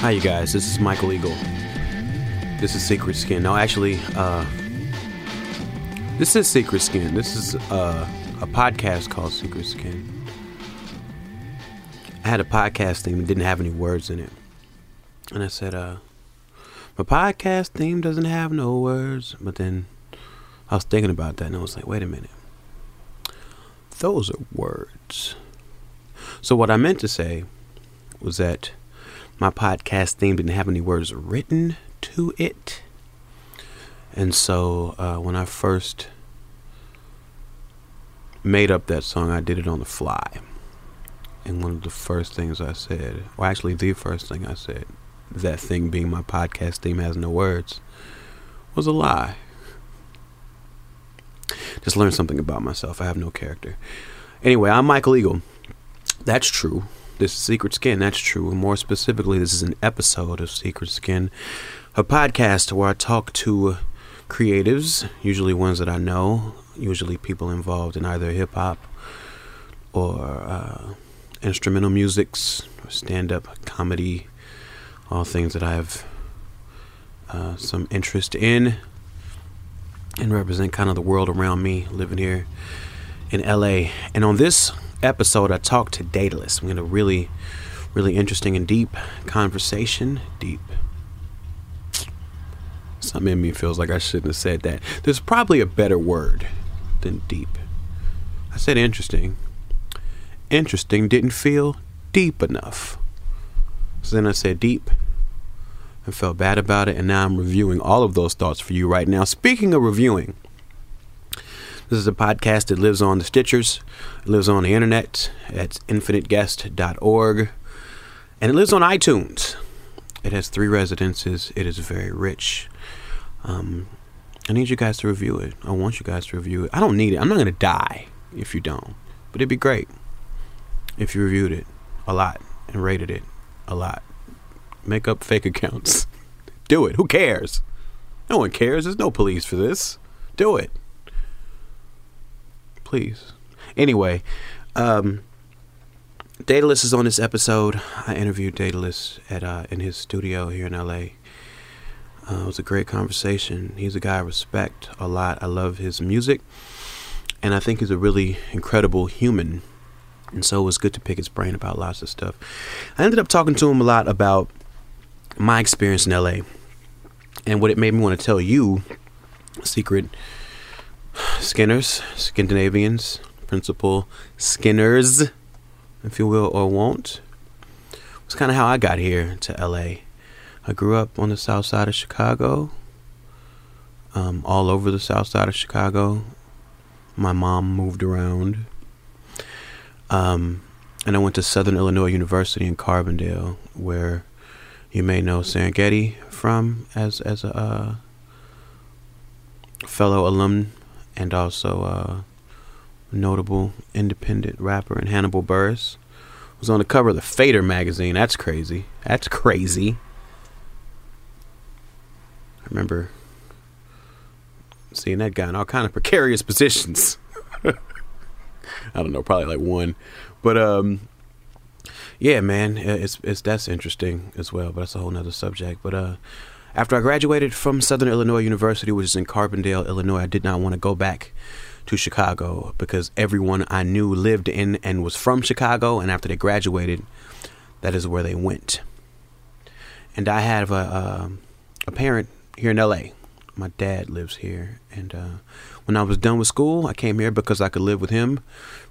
Hi, you guys. This is Michael Eagle. This is Secret Skin. No, actually, uh, this is Secret Skin. This is uh, a podcast called Secret Skin. I had a podcast theme that didn't have any words in it. And I said, uh, my podcast theme doesn't have no words. But then I was thinking about that and I was like, wait a minute. Those are words. So what I meant to say was that my podcast theme didn't have any words written to it. And so uh, when I first made up that song, I did it on the fly. And one of the first things I said, or actually the first thing I said, that thing being my podcast theme has no words, was a lie. Just learned something about myself. I have no character. Anyway, I'm Michael Eagle. That's true. This is Secret Skin. That's true. And more specifically, this is an episode of Secret Skin, a podcast where I talk to creatives, usually ones that I know, usually people involved in either hip hop or uh, instrumental musics, stand up comedy, all things that I have uh, some interest in and represent kind of the world around me living here in LA. And on this episode, I talked to Daedelus. We had a really, really interesting and deep conversation. Deep. Something in me feels like I shouldn't have said that. There's probably a better word than deep. I said interesting. Interesting didn't feel deep enough. So then I said deep and felt bad about it, and now I'm reviewing all of those thoughts for you right now. Speaking of reviewing, this is a podcast that lives on the Stitchers, it lives on the internet at infiniteguest.org, and it lives on iTunes. It has three residences. It is very rich. Um, I need you guys to review it. I want you guys to review it. I don't need it. I'm not going to die if you don't, but it'd be great if you reviewed it a lot and rated it a lot. Make up fake accounts. Do it. Who cares? No one cares. There's no police for this. Do it please. Anyway, um, Daedelus is on this episode. I interviewed Daedelus at uh, in his studio here in LA. Uh, it was a great conversation. He's a guy I respect a lot. I love his music, and I think he's a really incredible human. And so it was good to pick his brain about lots of stuff. I ended up talking to him a lot about my experience in LA and what it made me want to tell you, a secret Skinners, Scandinavians, principal Skinners, if you will or won't. It's kind of how I got here to LA. I grew up on the south side of Chicago, um, all over the south side of Chicago. My mom moved around. Um, and I went to Southern Illinois University in Carbondale, where you may know Serengeti from as as a uh, fellow alum and also a notable independent rapper and Hannibal Buress was on the cover of the Fader magazine. That's crazy. That's crazy. I remember seeing that guy in all kind of precarious positions. I don't know, probably like one, but um, yeah, man, it's it's that's interesting as well. But that's a whole nother subject. But uh, after I graduated from Southern Illinois University, which is in Carbondale, Illinois, I did not want to go back to Chicago because everyone I knew lived in and was from Chicago. And after they graduated, that is where they went. And I have a, a, a parent here in LA. My dad lives here. And uh, when I was done with school, I came here because I could live with him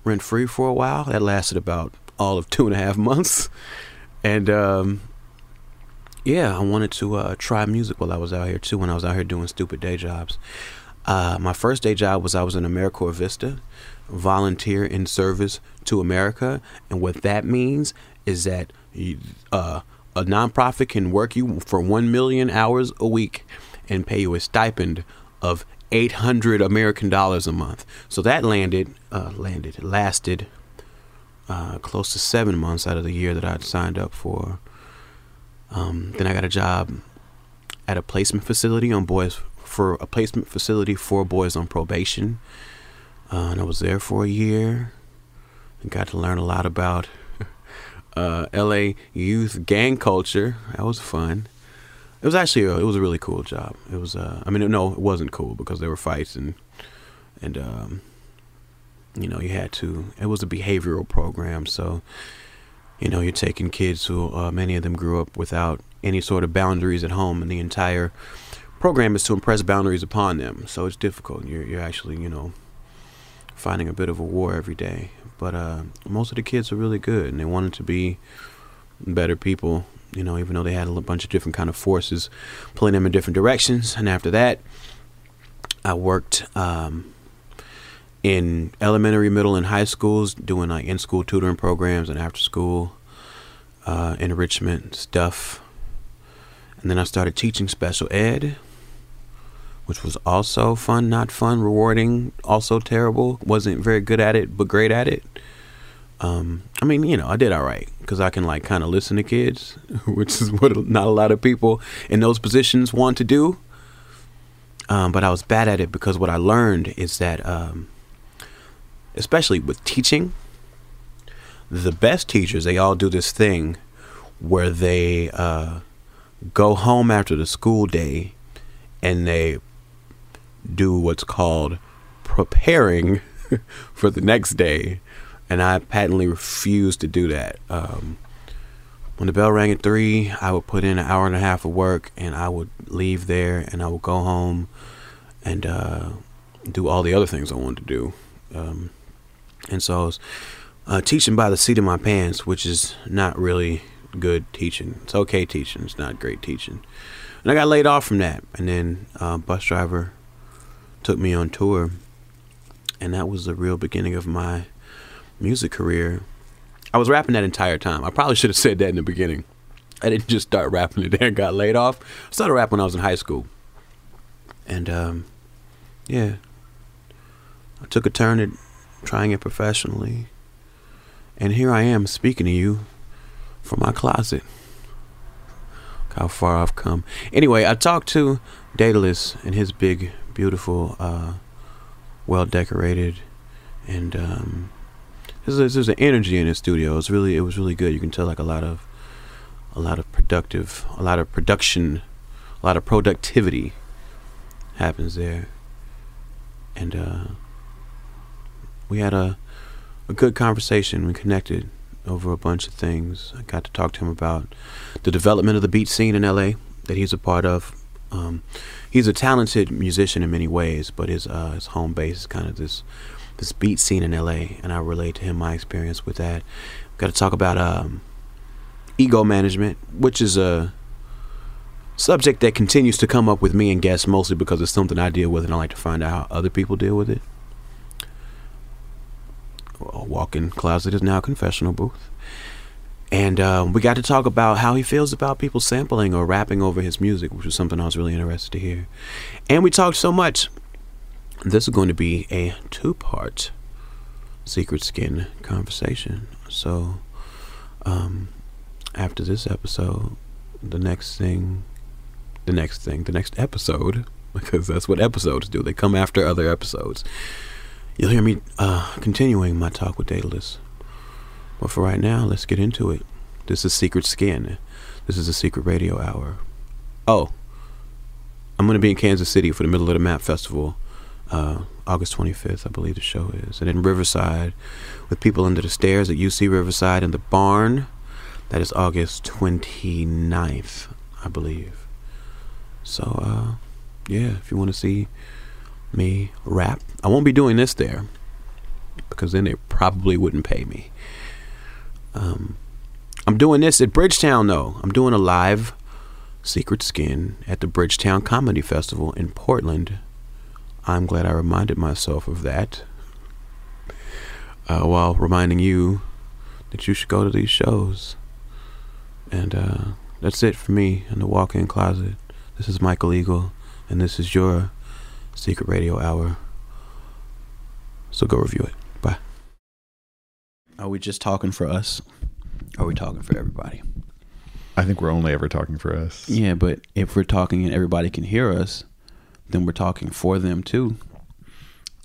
rent free for a while. That lasted about all of two and a half months. And um, yeah, I wanted to uh, try music while I was out here too. When I was out here doing stupid day jobs, uh, my first day job was I was in AmeriCorps Vista, volunteer in service to America, and what that means is that uh, a nonprofit can work you for one million hours a week and pay you a stipend of 800 American dollars a month. So that landed, uh, landed, lasted uh, close to seven months out of the year that I'd signed up for. Um, then I got a job at a placement facility on boys for a placement facility for boys on probation, uh, and I was there for a year and got to learn a lot about uh, L.A. youth gang culture. That was fun. It was actually a, it was a really cool job. It was uh, I mean no, it wasn't cool because there were fights and and um, you know you had to. It was a behavioral program, so you know you're taking kids who uh, many of them grew up without any sort of boundaries at home, and the entire program is to impress boundaries upon them. So it's difficult. You're you're actually you know fighting a bit of a war every day. But uh, most of the kids are really good, and they wanted to be better people. You know, even though they had a bunch of different kind of forces pulling them in different directions. And after that, I worked um, in elementary, middle, and high schools doing like in-school tutoring programs and after-school uh, enrichment stuff. And then I started teaching special ed which was also fun, not fun, rewarding, also terrible. Wasn't very good at it, but great at it. Um, I mean, you know, I did all right because I can like kind of listen to kids, which is what not a lot of people in those positions want to do. Um, but I was bad at it because what I learned is that, um, especially with teaching, the best teachers they all do this thing where they uh, go home after the school day and they do what's called preparing for the next day, and I patently refused to do that. Um, when the bell rang at three, I would put in an hour and a half of work, and I would leave there, and I would go home and uh, do all the other things I wanted to do. Um, and so I was uh, teaching by the seat of my pants, which is not really good teaching. It's okay teaching, it's not great teaching. And I got laid off from that, and then uh, Busdriver took me on tour, and that was the real beginning of my music career. I was rapping that entire time. I probably should have said that in the beginning. I didn't just start rapping it there and got laid off. I started rapping when I was in high school. And um, yeah, I took a turn at trying it professionally. And here I am speaking to you from my closet. How far I've come. Anyway, I talked to Daedelus and his big beautiful, uh, well decorated, and um, there's, there's an energy in his studio. It's really it was really good. You can tell like a lot of a lot of productive, a lot of production, a lot of productivity happens there, and uh, we had a a good conversation. We connected over a bunch of things. I got to talk to him about the development of the beat scene in LA that he's a part of. Um, he's a talented musician in many ways, but his uh, his home base is kind of this this beat scene in L.A. And I relate to him my experience with that. Got to talk about um, ego management, which is a subject that continues to come up with me and guests, mostly because it's something I deal with, and I like to find out how other people deal with it. A walk-in closet is now a confessional booth. And uh, we got to talk about how he feels about people sampling or rapping over his music, which was something I was really interested to hear. And we talked so much. This is going to be a two part Secret Skin conversation. So, um, after this episode, the next thing, the next thing, the next episode, because that's what episodes do, they come after other episodes. You'll hear me uh, continuing my talk with Daedelus. But for right now, let's get into it. This is Secret Skin. This is a secret radio hour. Oh, I'm going to be in Kansas City for the Middle of the Map Festival, uh, August 25th, I believe the show is. And in Riverside, with people under the stairs at UC Riverside in the barn, that is August 29th, I believe. So, uh, yeah, if you want to see me rap, I won't be doing this there because then they probably wouldn't pay me. Um, I'm doing this at Bridgetown though. I'm doing a live Secret Skin at the Bridgetown Comedy Festival in Portland. I'm glad I reminded myself of that uh, while reminding you that you should go to these shows. And uh, that's it for me in the walk in closet. This is Michael Eagle, and this is your Secret Radio Hour. So go review it. Bye. Are we just talking for us? Are we talking for everybody? I think we're only ever talking for us. Yeah, but if we're talking and everybody can hear us, then we're talking for them too.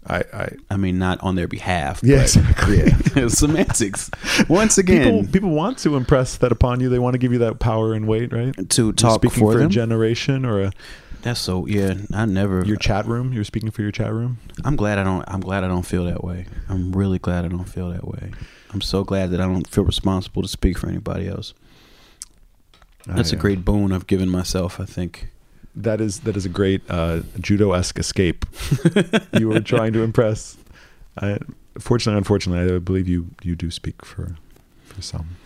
I, I I mean, not on their behalf. Yeah, exactly. yeah. Semantics. Once again, people people want to impress that upon you. They want to give you that power and weight, right? to You're talk speaking for for, a generation or a, That's so. Yeah, I never. your chat room. You're speaking for your chat room. I'm glad I don't. I'm glad I don't feel that way. I'm really glad I don't feel that way. I'm so glad that I don't feel responsible to speak for anybody else. Oh, That's I, a great boon I've given myself. I think. That is that is a great uh, judo esque escape. you were trying to impress. I, fortunately, unfortunately, I believe you you do speak for for some.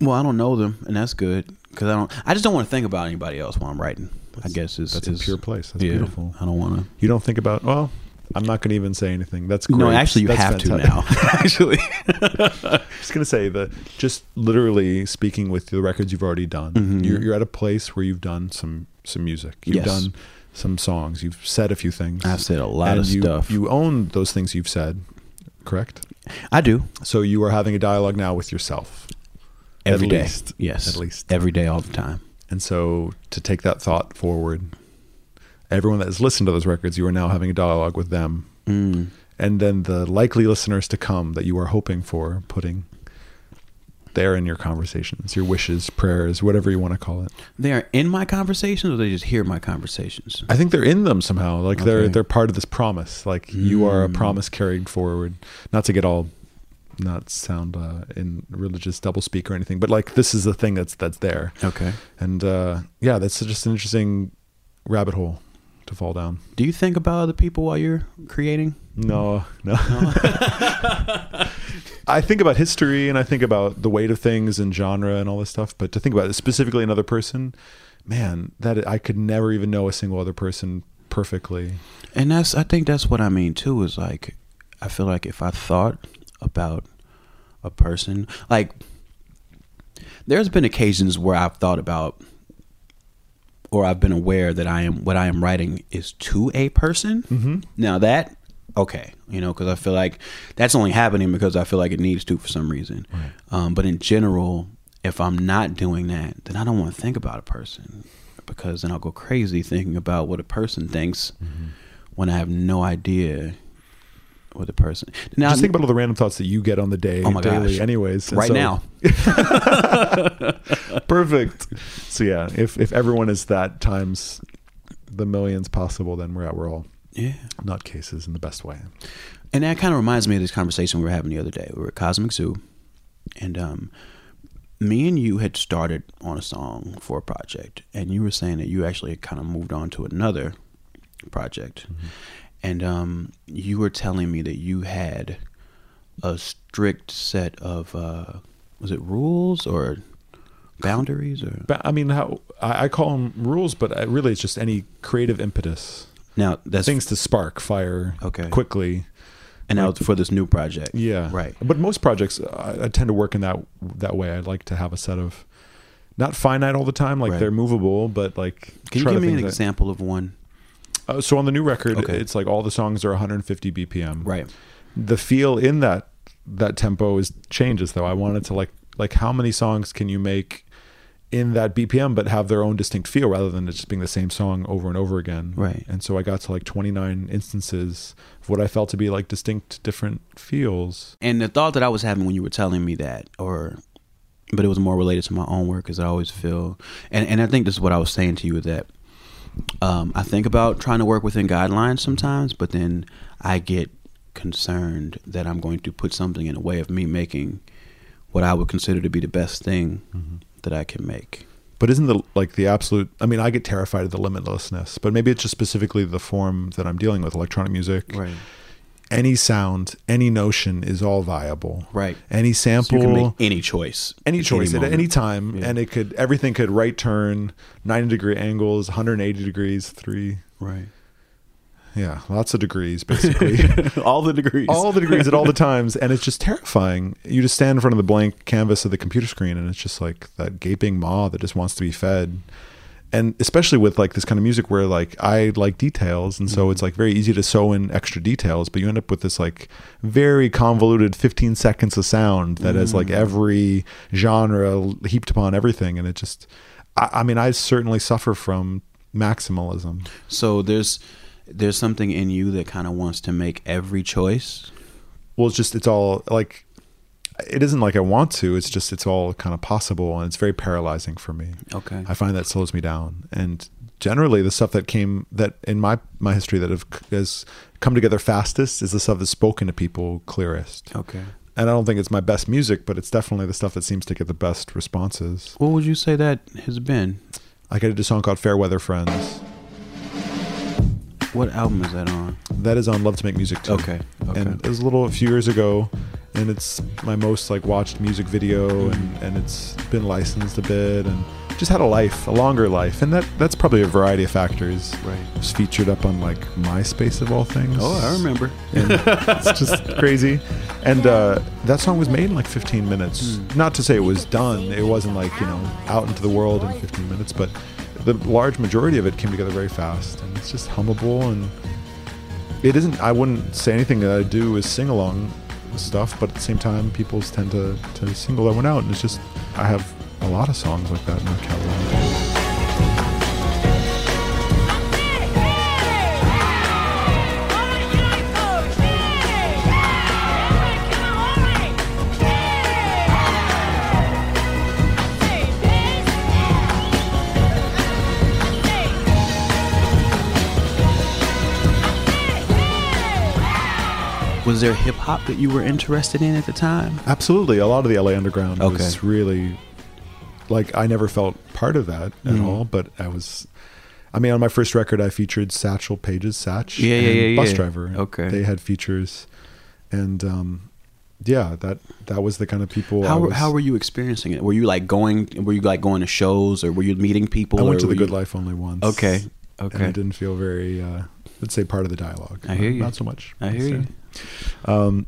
Well, I don't know them, and that's good because I don't. I just don't want to think about anybody else while I'm writing. I guess is That's is, a pure place. That's yeah, beautiful. I don't want to. You don't think about well. I'm not going to even say anything. That's great. No, actually, you That's have to now. actually, I was going to say the just literally speaking with the records you've already done. Mhm. You're, you're at a place where you've done some some music. You've Yes. done some songs. You've said a few things. I've said a lot of you, stuff. You own those things you've said, correct? I do So you are having a dialogue now with yourself. every At day. least. Yes, At least. every day, all the time. And so to take that thought forward, everyone that has listened to those records, you are now having a dialogue with them. Mm. And then the likely listeners to come that you are hoping for, putting there in your conversations, your wishes, prayers, whatever you want to call it. They are in my conversations, or they just hear my conversations. I think they're in them somehow. Like they're they're part of this promise. Like you are a Mm. promise carried forward. Not to get all not sound uh, in religious doublespeak or anything, but like this is the thing that's that's there. Okay. And uh, yeah, that's just an interesting rabbit hole to fall down. Do you think about other people while you're creating? No, no. I think about history and I think about the weight of things and genre and all this stuff, but to think about it specifically another person, man, that I could never even know a single other person perfectly. And that's I think that's what I mean too is like I feel like if I thought about a person like there's been occasions where I've thought about or I've been aware that I am what I am writing is to a person. Mm-hmm. Now that okay, you know, because I feel like that's only happening because I feel like it needs to for some reason. Right. Um, but in general, if I'm not doing that, then I don't want to think about a person because then I'll go crazy thinking about what a person thinks Mm-hmm. when I have no idea what a person. Now, Just think about all the random thoughts that you get on the day, Oh my daily, gosh. anyways. Right so- now. Perfect. So yeah, if if everyone is that times the millions possible, then we're at we're all Yeah. nutcases in the best way. And that kind of reminds me of this conversation we were having the other day. We were at Cosmic Zoo, and um, me and you had started on a song for a project, and you were saying that you actually had kind of moved on to another project, and um, you were telling me that you had a strict set of uh, was it rules or boundaries or I mean, how I, I call them rules, but uh, really it's just any creative impetus, now that's things to spark fire Okay. quickly. and that was for this new project. Yeah, right. But most projects, I, I tend to work in that that way. I like to have a set of not finite all the time, like Right. they're movable, but like. Can you give me an that- example of one? Uh, so on the new record, Okay. it's like all the songs are 150 BPM. Right. The feel in that that tempo is changes though. I wanted to like like how many songs can you make in that BPM but have their own distinct feel rather than it just being the same song over and over again. Right. And so I got to like 29 instances of what I felt to be like distinct different feels. And the thought that I was having when you were telling me that, or, but it was more related to my own work, because I always feel, and and I think this is what I was saying to you that, um, I think about trying to work within guidelines sometimes, but then I get concerned that I'm going to put something in a way of me making what I would consider to be the best thing that I can make. But isn't the like the absolute I mean I get terrified of the limitlessness, but maybe it's just specifically the form that I'm dealing with electronic music. Right. Any sound, any notion is all viable. Right. Any So sample you can make any choice. any choice at any time Yeah. and it could everything could right turn 90 degree angles 180 degrees three Right. yeah lots of degrees basically all the degrees. all the degrees at all the times and it's just terrifying you just stand in front of the blank canvas of the computer screen and it's just like that gaping maw that just wants to be fed and especially with like this kind of music where like i like details and so mm-hmm. it's like very easy to sew in extra details but you end up with this like very convoluted 15 seconds of sound that has like mm. every genre heaped upon everything and it just i, I mean i certainly suffer from maximalism. So there's, there's something in you that kind of wants to make every choice. Well, it's just it's all like it isn't like I want to. It's just it's all kind of possible, and it's very paralyzing for me. Okay. I find that slows me down, and generally the stuff that came that in my my history that have has come together fastest is the stuff that's spoken to people clearest. Okay. And I don't think it's my best music, but it's definitely the stuff that seems to get the best responses. What would you say that has been? I did a song called "Fair Weather Friends." What album is that on? That is on Love to Make Music To. Okay. Okay. and it was a little a few years ago and it's my most like watched music video and and it's been licensed a bit and just had a life a longer life and that that's probably a variety of factors right. it was featured up on like myspace of all things Oh, I remember. and it's just crazy and uh, that song was made in like 15 minutes Hmm. not to say it was done it wasn't like you know out into the world in 15 minutes but the large majority of it came together very fast and it's just hummable and it isn't i wouldn't say anything that i do is sing along stuff but at the same time people tend to, to single that one out and it's just i have a lot of songs like that in my catalog Was there hip hop that you were interested in at the time? absolutely a lot of the la underground Okay. was really like i never felt part of that at Mhm. all but i was i mean on my first record i featured satchel pages satch Yeah, yeah, and yeah, bus yeah. driver Okay. they had features and um yeah that that was the kind of people I How was, how were you experiencing it? Were you like going? Were you like going to shows, or were you meeting people? i went to the good you- life only once Okay. okay. and i didn't feel very uh let's say part of the dialogue I hear you. not so much I hear you. Um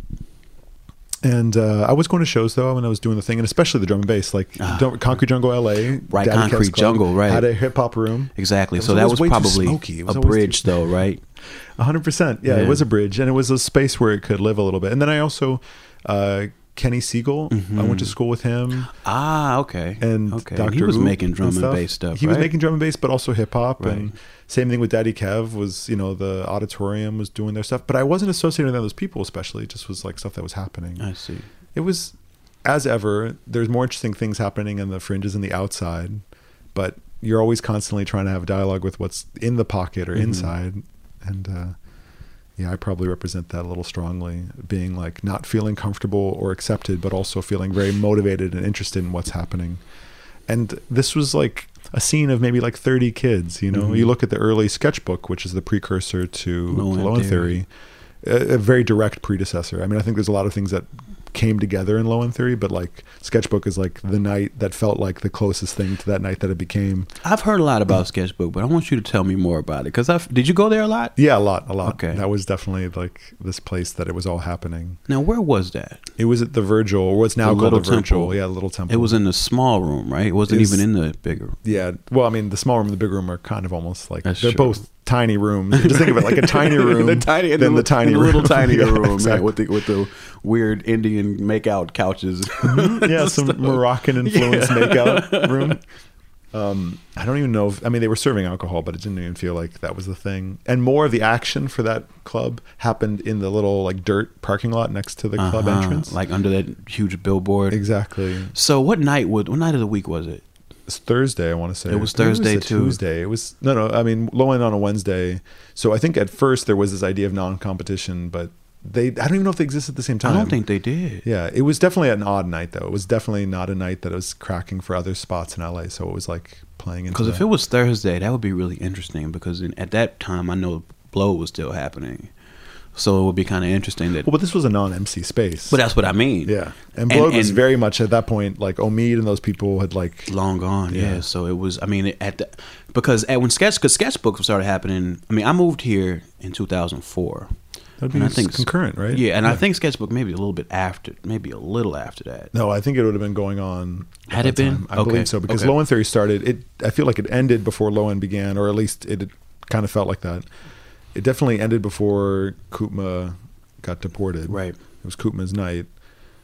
and uh, I was going to shows though, when I was doing the thing, and especially the drum and bass, like don't, Concrete Jungle LA, Right, Daddy Concrete Jungle, right. had a hip hop room, Exactly. So that was probably was a always too- bridge, though, right? hundred percent. Yeah, Yeah. it was a bridge, and it was a space where it could live a little bit. And then I also, uh, Kenny Segal, I went to school with him, Ah, okay. and okay. Dr. he was Oop making drum and, stuff. bass stuff. He was making drum and bass, but also hip hop, Right. and same thing with Daddy Kev. Was you know the auditorium was doing their stuff, but I wasn't associated with those people, especially. It just was like stuff that was happening. I see. it was as ever there's more interesting things happening in the fringes and the outside but you're always constantly trying to have dialogue with what's in the pocket or Mhm. inside and uh yeah i probably represent that a little strongly being like not feeling comfortable or accepted but also feeling very motivated and interested in what's happening and this was like a scene of maybe like 30 kids you know Mhm. you look at the early sketchbook which is the precursor to Low End low end Theory. theory a, a very direct predecessor. I mean, I think there's a lot of things that came together in Low End Theory, but like Sketchbook is like the night that felt like the closest thing to that night that it became. I've heard a lot about Sketchbook, but I want you to tell me more about it. Because I did you go there a lot? Yeah, a lot, a lot. Okay. that was definitely like this place that it was all happening. Now, where was that? It was at the Virgil, or what's now The called the Virgil. Temple. Yeah, the Little Temple. It was in the small room, right? It wasn't It's- even in the bigger. Yeah, well, I mean, the small room and the big room are kind of almost like That's they're true. both tiny rooms. Just think of it like a tiny room, the tiny, than the, tiny the room, little tiny Yeah, room, exactly. yeah, with the with the weird Indian makeout couches. yeah, some Stuff. Moroccan influenced Yeah. makeout room. Um, I don't even know. If, I mean, they were serving alcohol, but it didn't even feel like that was the thing. And more of the action for that club happened in the little like dirt parking lot next to the club Uh-huh, entrance. like under that huge billboard. exactly. So, what night would what night of the week was it? Thursday. I want to say It was Thursday, a too. Tuesday. It was no, no. I mean, low end on a Wednesday. So I think at first there was this idea of non-competition, but they. I don't even know if they exist at the same time. I don't think they did. Yeah, it was definitely an odd night though. It was definitely not a night that was cracking for other spots in LA. So it was like playing into. Because if it was Thursday, that would be really interesting. Because in, at that time, I know Blowed was still happening, so it would be kind of interesting that. well, but this was a non-MC space. but that's what I mean. yeah, and And- Blowed was and- very much at that point like Omid and those people had like long gone. Yeah. Yeah. So it was. I mean, at the, because at when sketch because sketchbook started happening. I mean, I moved here in 2004. that'd be And I think concurrent, right? Yeah, and I think sketchbook maybe a little bit after, maybe a little after that. No, I think it would have been going on. Had it been? time. I Okay. believe so because Okay. Low End Theory started. It. I feel like it ended before Low End began, or at least it kind of felt like that. It definitely ended before Kutmah got deported. Right. It was Kutmah's night.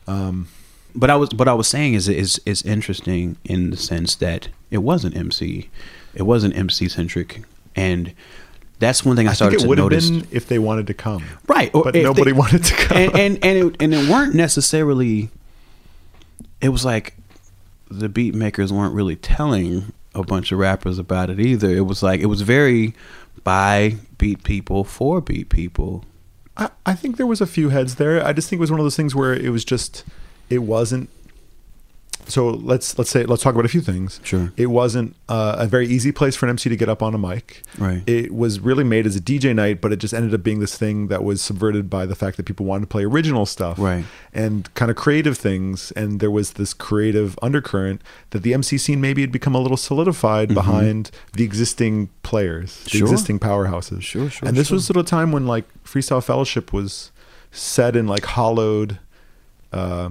Um, But I was, what I was saying is, is, is interesting in the sense that it wasn't MC, it wasn't MC centric, and that's one thing I, I started think it to would have notice. been if they wanted to come. right, or but nobody they- wanted to come. and and and it, and it weren't necessarily. It was like the beat makers weren't really telling a bunch of rappers about it either. It was like it was very by beat people for beat people. I, I think there was a few heads there. I just think it was one of those things where it was just it wasn't. So let's let's say let's talk about a few things. Sure. It wasn't uh, a very easy place for an MC to get up on a mic. Right. It was really made as a DJ night, but it just ended up being this thing that was subverted by the fact that people wanted to play original stuff. Right. And kind of creative things, and there was this creative undercurrent that the MC scene maybe had become a little solidified behind the existing players, the Mm-hmm. Sure. existing powerhouses. Sure, sure, And this sure. was sort of a time when like Freestyle Fellowship was set in like hollowed uh,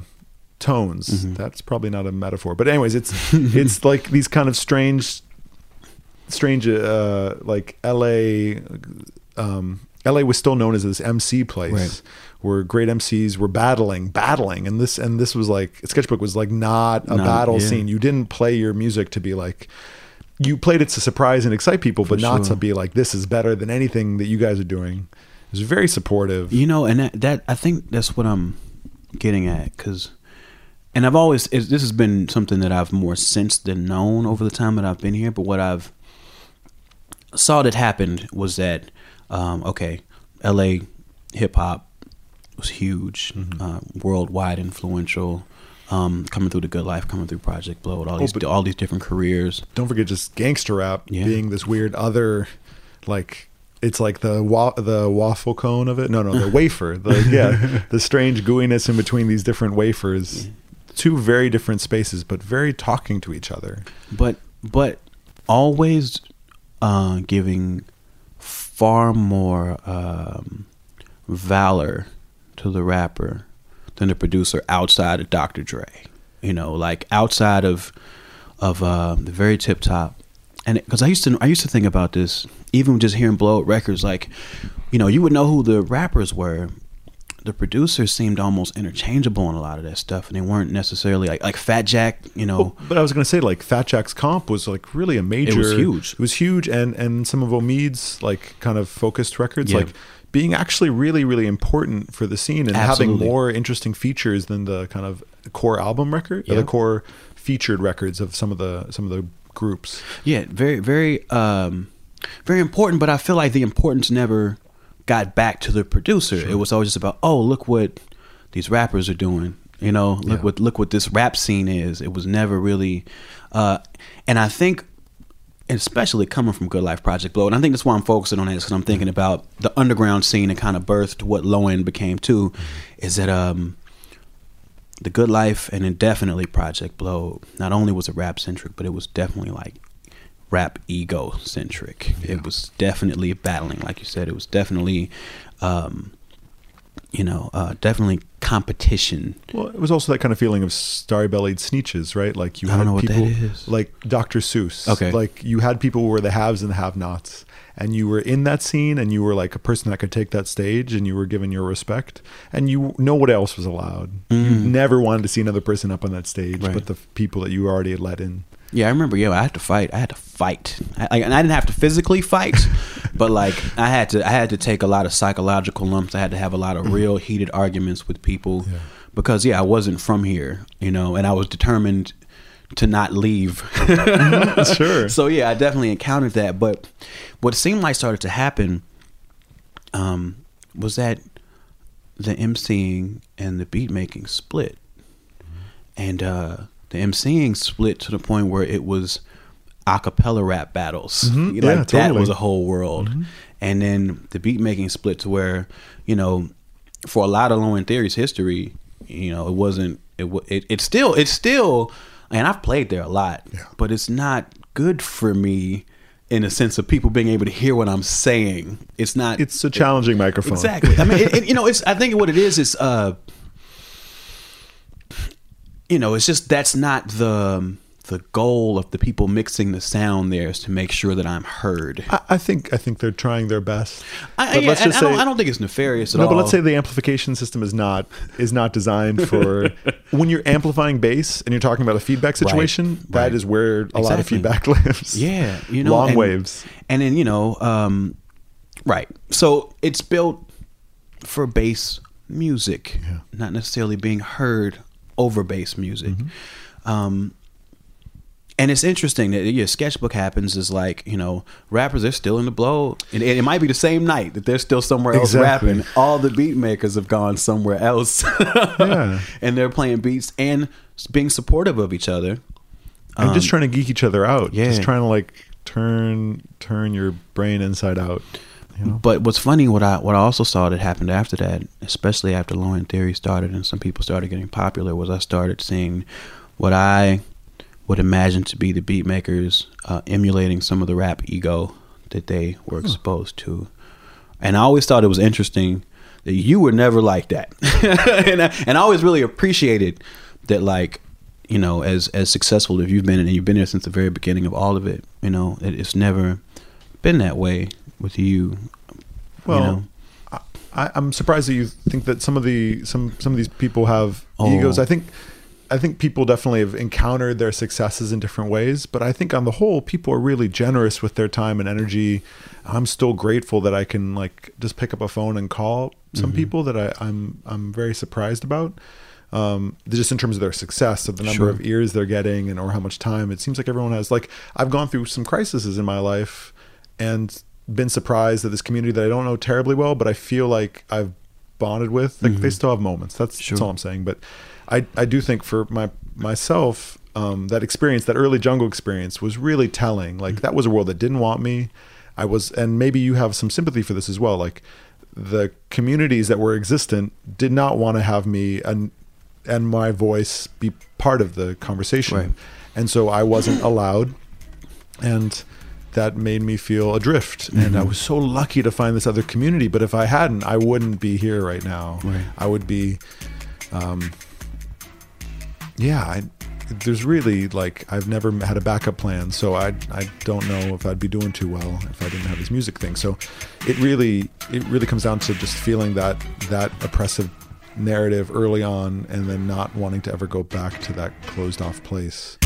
tones. Mm-hmm. That's probably not a metaphor, but anyways, it's it's like these kind of strange, strange, uh, like L.A. Um, L.A. was still known as this MC place. Right. Where great MCs were battling, battling, and this and this was like Sketchbook was like not a Not- battle yeah. scene. You didn't play your music to be like, you played it to surprise and excite people, but not sure. to be like this is better than anything that you guys are doing. It was very supportive. You know, and that, that I think that's what I'm getting at because, and I've always this has been something that I've more sensed than known over the time that I've been here. But what I've saw that happened was that um, okay, L.A. hip hop was huge, uh, worldwide influential. Um, coming through the good life, coming through Project Blowed, all these but- all these different careers. Don't forget just gangster rap Yeah. being this weird other, like it's like the wa- the waffle cone of it. No, no, the wafer. The yeah, the strange gooiness in between these different wafers. Two very different spaces, but very talking to each other. but but always uh, giving far more um, valor to the rapper than the producer outside of Dr. Dre. You know, like outside of of uh, the very tip top. And because I used to I used to think about this, even just hearing blow up records, like you know, you would know who the rappers were. The producers seemed almost interchangeable in a lot of that stuff, and they weren't necessarily like like Fat Jack. You know, Well, but I was going to say like Fat Jack's comp was like really a major. huge. It was huge, and and some of Omid's like kind of focused records Yeah. like being actually really really important for the scene and Absolutely. having more interesting features than the kind of core album record, or the core featured records of some of the some of the groups. Yeah, very, very, um, very important. But I feel like the importance never got back to the producer. It was always just about, oh, look what these rappers are doing. You know, look Yeah. what look what this rap scene is. It was never really, uh, and I think, especially coming from Good Life Project Blowed, and I think that's why I'm focusing on it because I'm thinking about the underground scene and kind of birthed what Low End became too. Is that um, the Good Life and then definitely Project Blowed not only was it rap centric, but it was definitely like rap ego centric. It was definitely battling, like you said. It was definitely, um, you know, uh, definitely competition. Well, it was also that kind of feeling of starry bellied Sneetches, right? Like you had know what people like Dr. Seuss. Okay. Like you had people who were the haves and the have nots. And you were in that scene and you were like a person that could take that stage and you were given your respect. And you no one else was allowed. You never wanted to see another person up on that stage Mm. Right. but the people that you already had let in. Yeah, I remember. Yeah, I had to fight. I had to fight. I, like, and I didn't have to physically fight, but like I had to. I had to take a lot of psychological lumps. I had to have a lot of real heated arguments with people Yeah. because yeah, I wasn't from here, you know, and I was determined to not leave. Sure. So yeah, I definitely encountered that. But what seemed like started to happen um, was that the emceeing and the beat making split, and uh, the emceeing split to the point where it was a cappella rap battles. Mhm. Like Yeah, that totally. was a whole world. And then the beat making split to where you know, for a lot of low end theories history, you know, it wasn't. It it it's still it's still, and I've played there a lot, Yeah. but it's not good for me in a sense of people being able to hear what I'm saying. It's not. It's a challenging microphone. Exactly. I mean, it, it- you know, it's. I think what it is is, uh, you know, it's just that's not the the goal of the people mixing the sound there is to make sure that I'm heard. I, I think I think they're trying their best. I, But yeah, let's just I, don't, say- I don't think it's nefarious at No, all. but let's say the amplification system is not is not designed for when you're amplifying bass and you're talking about a feedback situation. That right. is where a lot of feedback lives. Yeah, you know, long and- waves. And then you know, um, Right. So it's built for bass music, Yeah. not necessarily being heard over bass music. Um, and it's interesting that your sketchbook happens is like you know rappers are still in the Blowed and it, might be the same night that they're still somewhere else Exactly. rapping all the beat makers have gone somewhere else Yeah. and they're playing beats and being supportive of each other and just trying to geek each other out. Um, yeah. Just trying to like turn turn your brain inside out. But what's funny, what I what I also saw that happened after that, especially after Low End Theory started and some people started getting popular, was I started seeing what I would imagine to be the beat makers uh, emulating some of the rap ego that they were exposed to, and I always thought it was interesting that you were never like that, and I, and I always really appreciated that like you know as as successful as you've been and you've been there since the very beginning of all of it you know? It, it's never been that way with you Well, you know? I, I'm surprised that you think that some of the some some of these people have Oh. egos. I think I think people definitely have encountered their successes in different ways, but I think on the whole, people are really generous with their time and energy. I'm still grateful that I can like just pick up a phone and call some Mm-hmm. people that I, I'm I'm very surprised about. Um, just in terms of their success, of the number Sure. of ears they're getting, and or how much time. It seems like everyone has like I've gone through some crises in my life, and been surprised that this community that I don't know terribly well, but I feel like I've bonded with, like they still have moments. That's, Mm-hmm. Sure. that's all I'm saying. But I, I do think for my myself, um, that experience, that early jungle experience, was really telling. Like that was a world that didn't want me. I was, and maybe you have some sympathy for this as well. Like the communities that were existent did not want to have me and and my voice be part of the conversation, Right. and so I wasn't allowed, and that made me feel adrift. And Mm-hmm. I was so lucky to find this other community. But if I hadn't, I wouldn't be here right now. Right. I would be, um, yeah. I, there's really like I've never had a backup plan, so I I don't know if I'd be doing too well if I didn't have this music thing. So it really it really comes down to just feeling that that oppressive narrative early on, and then not wanting to ever go back to that closed off place.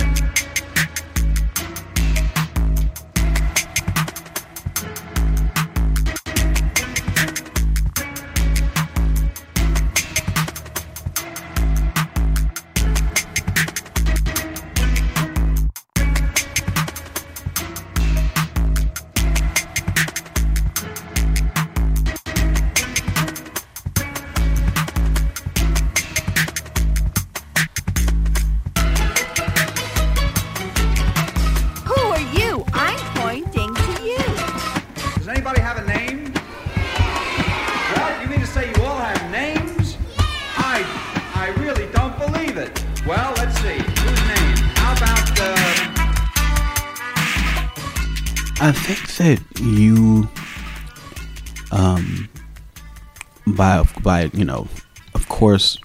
Course,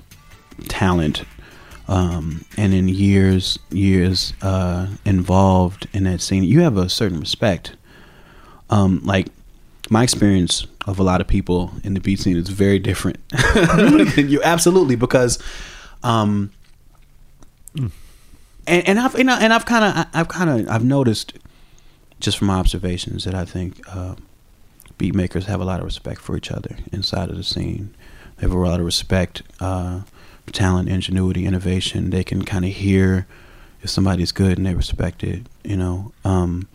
talent, um, and in years years uh, involved in that scene, you have a certain respect. Um, like my experience of a lot of people in the beat scene is very different than you. Absolutely, because, um, and and I've and I've kind of I've kind of I've noticed just from my observations that I think uh, beat makers have a lot of respect for each other inside of the scene. They have a lot of respect, uh, talent, ingenuity, innovation. They can kind of hear if somebody's good and they respect it. You know, um,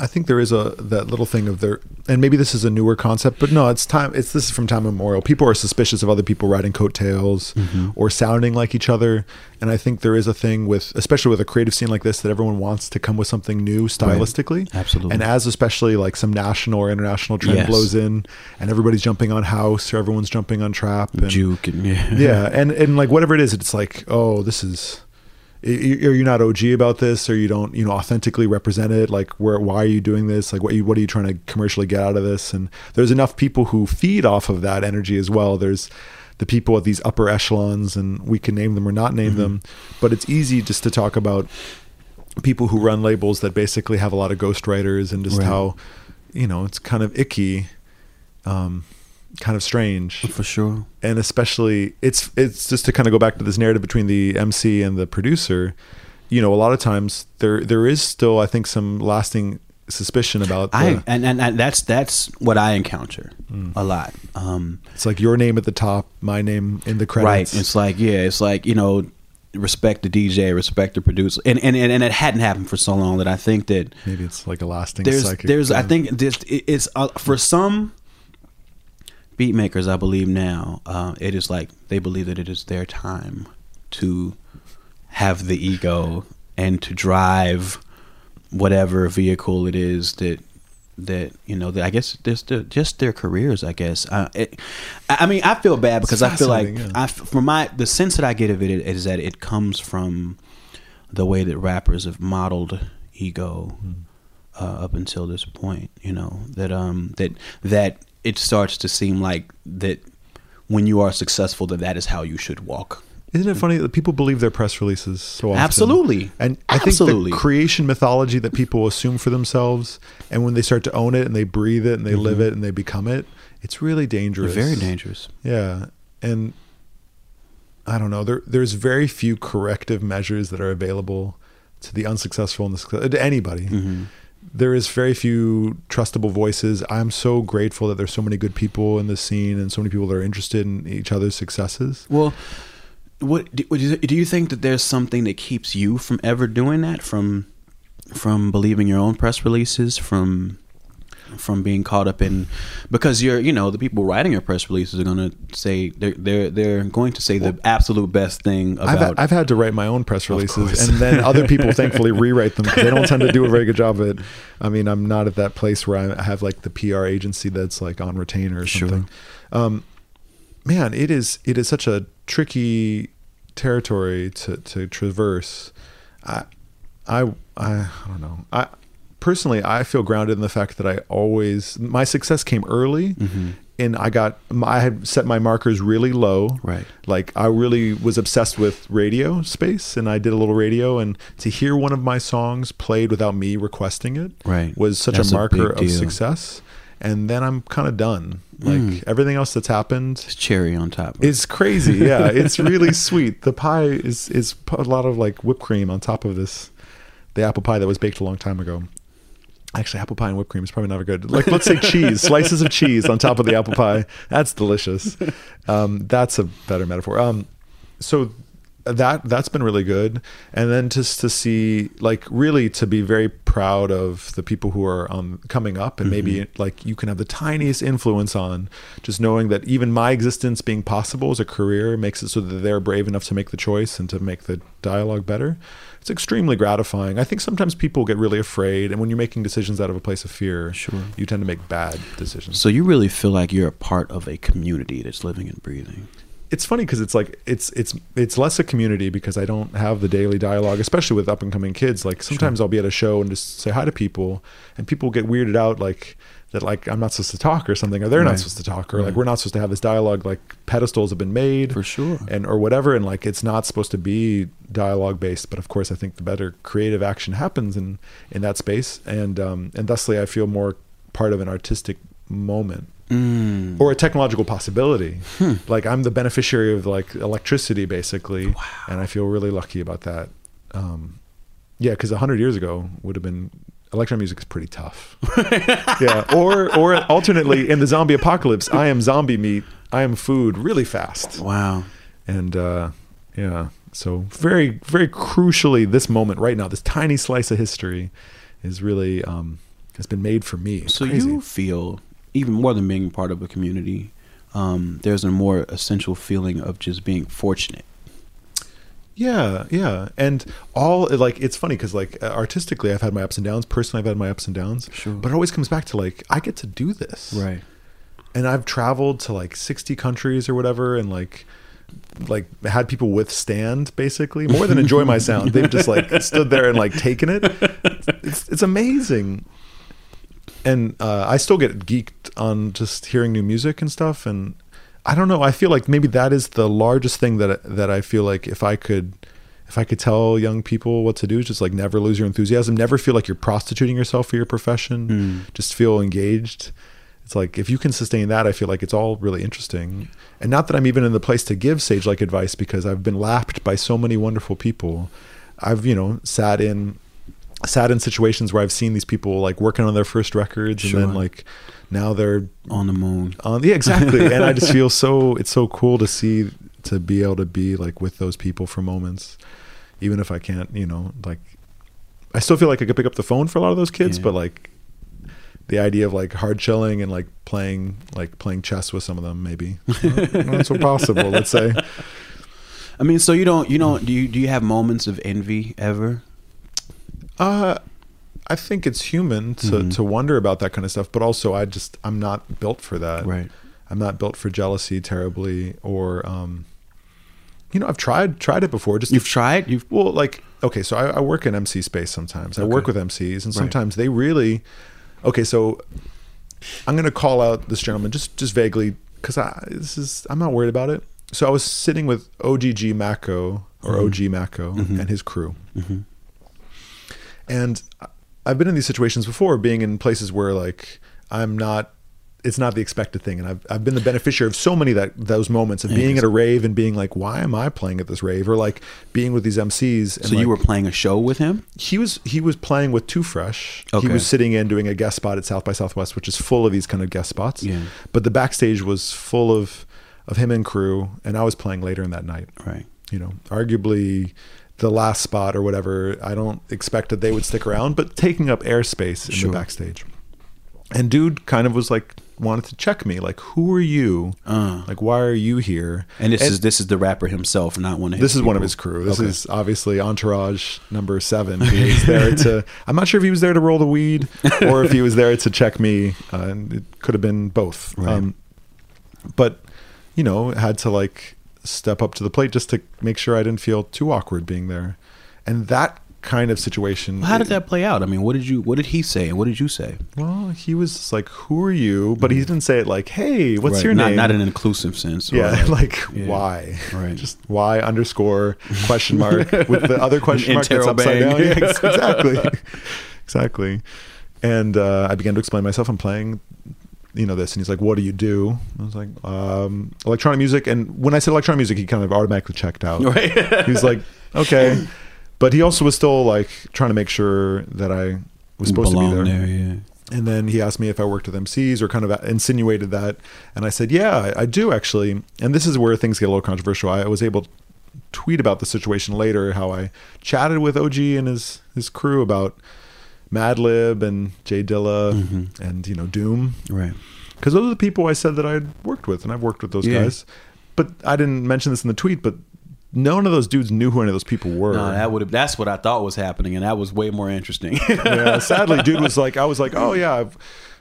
I think there is a that little thing of there, and maybe this is a newer concept, but no, it's time. It's this is from time immemorial. People are suspicious of other people riding coattails mm-hmm. or sounding like each other, and I think there is a thing with, especially with a creative scene like this, that everyone wants to come with something new stylistically. Absolutely. And as especially like some national or international trend Yes. blows in, and everybody's jumping on house or everyone's jumping on trap, and, juke and yeah, yeah, and and like whatever it is, it's like, oh, this is. Are you not OG about this, or you don't, you know, authentically represent it? Like, where, why are you doing this? Like, what, you, what are you trying to commercially get out of this? And there's enough people who feed off of that energy as well. There's the people at these upper echelons, and we can name them or not name them, but it's easy just to talk about people who run labels that basically have a lot of ghostwriters and just Right. how, you know, it's kind of icky, um, kind of strange for sure. and especially it's it's just to kind of go back to this narrative between the MC and the producer. You know, a lot of times there there is still I think some lasting suspicion about. The, I and, and and that's that's what I encounter a lot. Um, it's like your name at the top, my name in the credits. Right. It's like yeah, it's like you know, respect the DJ, respect the producer, and and and, it hadn't happened for so long that I think that Maybe it's like a lasting. there's psychic there's I think this it's uh, for some beat makers I believe now uh, it is like they believe that it is their time to have the ego and to drive whatever vehicle it is that that you know that I guess just their, just their careers I guess uh, it, I I mean I feel bad because I feel like yeah. I from my the sense that I get of it is that it comes from the way that rappers have modeled ego uh, up until this point. You know that um that that it starts to seem like that when you are successful that that is how you should walk. Isn't it funny that people believe their press releases so often? Absolutely. And I Absolutely. think the creation mythology that people assume for themselves, and when they start to own it and they breathe it and they live it and they become it, it's really dangerous. Mm-hmm. Very dangerous. Yeah, and I don't know. There, there's very few corrective measures that are available to the unsuccessful and the to anybody. Mm-hmm. There is very few trustable voices. I'm so grateful that there's so many good people in the scene and so many people that are interested in each other's successes. Well, what do, you think that there's something that keeps you from ever doing that? From from believing your own press releases, from from being caught up in because you're you know the people writing your press releases are going to say they're they're they're going to say the absolute best thing I've, about I've had to write my own press releases, and then other people thankfully rewrite them because they don't tend to do a very good job of it. I mean, I'm not at that place where I have like the PR agency that's like on retainer or Sure. something. Um, man, it is it is such a tricky territory to to traverse. I I I, I don't know. I personally I feel grounded in the fact that I always my success came early. Mm-hmm. And I got, I had set my markers really low. Right. Like I really was obsessed with radio space, and I did a little radio. And to hear one of my songs played without me requesting it, Right. was such That's a a marker big of success. And then I'm kind of done. Like Mm. everything else that's happened, It's cherry on top. it. it's crazy. Yeah, it's really sweet. The pie is is a lot of like whipped cream on top of this, the apple pie that was baked a long time ago. Actually, apple pie and whipped cream is probably not a good. Like, let's say cheese, slices of cheese on top of the apple pie. That's delicious. Um, that's a better metaphor. Um, so that that's been really good and then just to see like really to be very proud of the people who are um, coming up and maybe like you can have the tiniest influence on just knowing that even my existence being possible as a career makes it so that they're brave enough to make the choice and to make the dialogue better it's extremely gratifying i think sometimes people get really afraid and when you're making decisions out of a place of fear Sure. you tend to make bad decisions so you really feel like you're a part of a community that's living and breathing. it's funny because it's like it's it's it's less a community because I don't have the daily dialogue, especially with up and coming kids. Like sometimes I'll be at a show and just say hi to people, and people get weirded out like that like I'm not supposed to talk or something, or they're Right. not supposed to talk, or like we're not supposed to have this dialogue. Like pedestals have been made For sure. and or whatever, and like it's not supposed to be dialogue based. But of course, I think the better creative action happens in in that space, and um and thusly I feel more part of an artistic moment Mm. or a technological possibility. Like I'm the beneficiary of like electricity, basically, and I feel really lucky about that. Um, yeah, because hundred years ago would have been electron music is pretty tough. yeah, or or alternately in the zombie apocalypse, I am zombie meat. I am food really fast, Wow. and uh, yeah. So very very crucially, this moment right now, this tiny slice of history, is really um, has been made for me. It's So crazy. you feel even more than being part of a community. Um, there's a more essential feeling of just being fortunate. Yeah, yeah, and all like it's funny because like uh, artistically, I've had my ups and downs. Personally, I've had my ups and downs. Sure. But it always comes back to like I get to do this, right? And I've traveled to like sixty countries or whatever, and like like had people withstand basically more than enjoy my sound. They've just like stood there and like taken it. It's it's amazing. And uh, I still get geeked on just hearing new music and stuff, and I don't know. I feel like maybe that is the largest thing that that I feel like if I could if I could tell young people what to do is just like never lose your enthusiasm, never feel like you're prostituting yourself for your profession, hmm. just feel engaged. It's like if you can sustain that, I feel like it's all really interesting. And not that I'm even in the place to give sage like advice because I've been lapped by so many wonderful people. I've, you know, sat in sat in situations where I've seen these people like working on their first records and then like now they're On the moon. on yeah exactly and I just feel so it's so cool to see to be able to be like with those people for moments even if I can't you know like I still feel like I could pick up the phone for a lot of those kids Yeah. but like the idea of like hard chilling and like playing like playing chess with some of them maybe so possible let's say I mean, so you don't you don't do you do you have moments of envy ever? Uh, I think it's human to Mm-hmm. to wonder about that kind of stuff, but also I just I'm not built for that. Right. I'm not built for jealousy terribly, or um, you know, I've tried tried it before. Just You've tried. You've well, like okay, so I, I work in MC space sometimes. I work with MCs, and Right. sometimes they really. Okay, so I'm gonna call out this gentleman just just vaguely because I this is I'm not worried about it. So I was sitting with OGG Maco or Mm-hmm. OG Maco and his crew, and I've been in these situations before, being in places where like I'm not. It's not the expected thing, and I've I've been the beneficiary of so many that those moments of being at a rave and being like, why am I playing at this rave, or like being with these MCs. And so you were playing a show with him. he was he was playing with Too Fresh. Okay. He was sitting in doing a guest spot at South by Southwest, which is full of these kind of guest spots. Yeah. But the backstage was full of of him and crew, and I was playing later in that night. Right. You know, arguably the last spot or whatever. I don't expect that they would stick around, but taking up airspace in Sure. the backstage. And dude kind of was like wanted to check me, like, who are you? Uh. like, why are you here? And this is this is the rapper himself, not one of his This is one of his crew. This Okay. is obviously Entourage number seven. He was there to. I'm not sure if he was there to roll the weed or if he was there to check me. Uh, and it could have been both. Right. Um, but you know, had to like step up to the plate just to make sure I didn't feel too awkward being there. And that kind of situation. How did that play out? I mean, what did you what did he say and what did you say? Well, he was like, "Who are you?" But he didn't say it like, "Hey, what's Right. your not, name?" Not in an inclusive sense. Yeah, like yeah. why? Right. Just why underscore question mark with the other question mark that's upside down. Yeah, exactly, exactly. And uh, I began to explain myself. I'm playing, you know, this, and he's like, "What do you do?" I was like, um, "Electronic music." And when I said electronic music, he kind of automatically checked out. Right. he was like, "Okay," but he also was still like trying to make sure that I was supposed to be there. there, yeah. And then he asked me if I worked with MCs or kind of insinuated that. And I said, yeah, I, I do actually. And this is where things get a little controversial. I was able to tweet about the situation later, how I chatted with OG and his, his crew about Madlib and J Dilla Mm-hmm. and, you know, Doom. Right. Because those are the people I said that I had worked with, and I've worked with those Yeah. guys. But I didn't mention this in the tweet, but none of those dudes knew who any of those people were. No, that would have. That's what I thought was happening, and that was way more interesting. yeah, sadly, dude was like, I was like, oh yeah, I've,